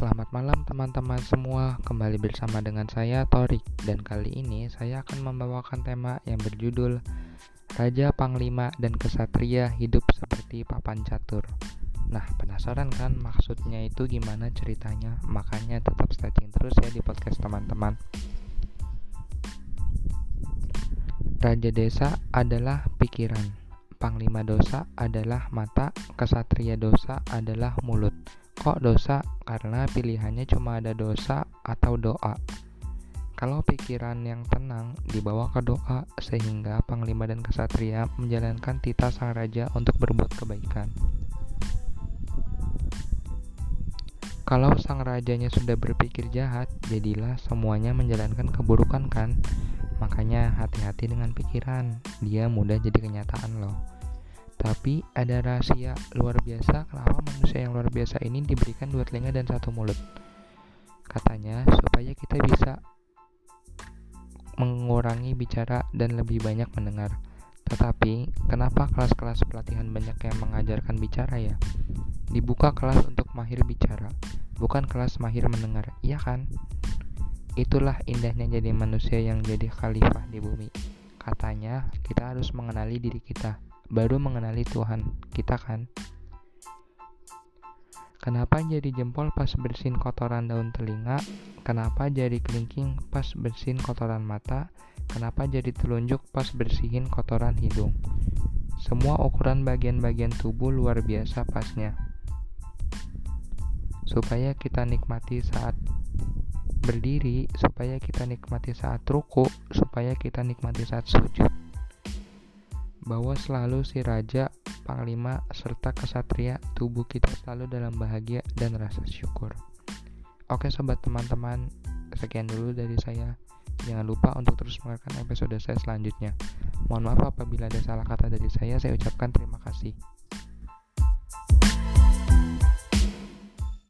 Selamat malam teman-teman semua, kembali bersama dengan saya Torik. Dan kali ini saya akan membawakan tema yang berjudul Raja Panglima dan Kesatria hidup seperti papan catur. Nah penasaran kan maksudnya itu gimana ceritanya? Makanya tetap stay tune terus ya di podcast teman-teman. Raja desa adalah pikiran. Panglima dosa adalah mata, kesatria dosa adalah mulut Kok dosa? Karena pilihannya cuma ada dosa atau doa. Kalau pikiran yang tenang dibawa ke doa, sehingga panglima dan kesatria menjalankan titah sang raja untuk berbuat kebaikan. Kalau sang rajanya sudah berpikir jahat, jadilah semuanya menjalankan keburukan kan? Makanya hati-hati dengan pikiran, dia mudah jadi kenyataan loh. Tapi ada rahasia luar biasa kenapa manusia yang luar biasa ini diberikan dua telinga dan satu mulut. Katanya supaya kita bisa mengurangi bicara dan lebih banyak mendengar. Tetapi, kenapa kelas-kelas pelatihan banyak yang mengajarkan bicara ya? Dibuka kelas untuk mahir bicara, bukan kelas mahir mendengar, iya kan? Itulah indahnya jadi manusia yang jadi khalifah di bumi. Katanya, kita harus mengenali diri kita baru mengenali Tuhan kita kan Kenapa jadi jempol pas bersihin kotoran daun telinga? Kenapa jadi kelingking pas bersihin kotoran mata? Kenapa jadi telunjuk pas bersihin kotoran hidung? Semua ukuran bagian-bagian tubuh luar biasa pasnya. Supaya kita nikmati saat berdiri, supaya kita nikmati saat ruku, supaya kita nikmati saat sujud bahwa selalu si raja, panglima, serta kesatria tubuh kita selalu dalam bahagia dan rasa syukur. Oke sobat teman-teman, sekian dulu dari saya. Jangan lupa untuk terus mendengarkan episode saya selanjutnya. Mohon maaf apabila ada salah kata dari saya, saya ucapkan terima kasih.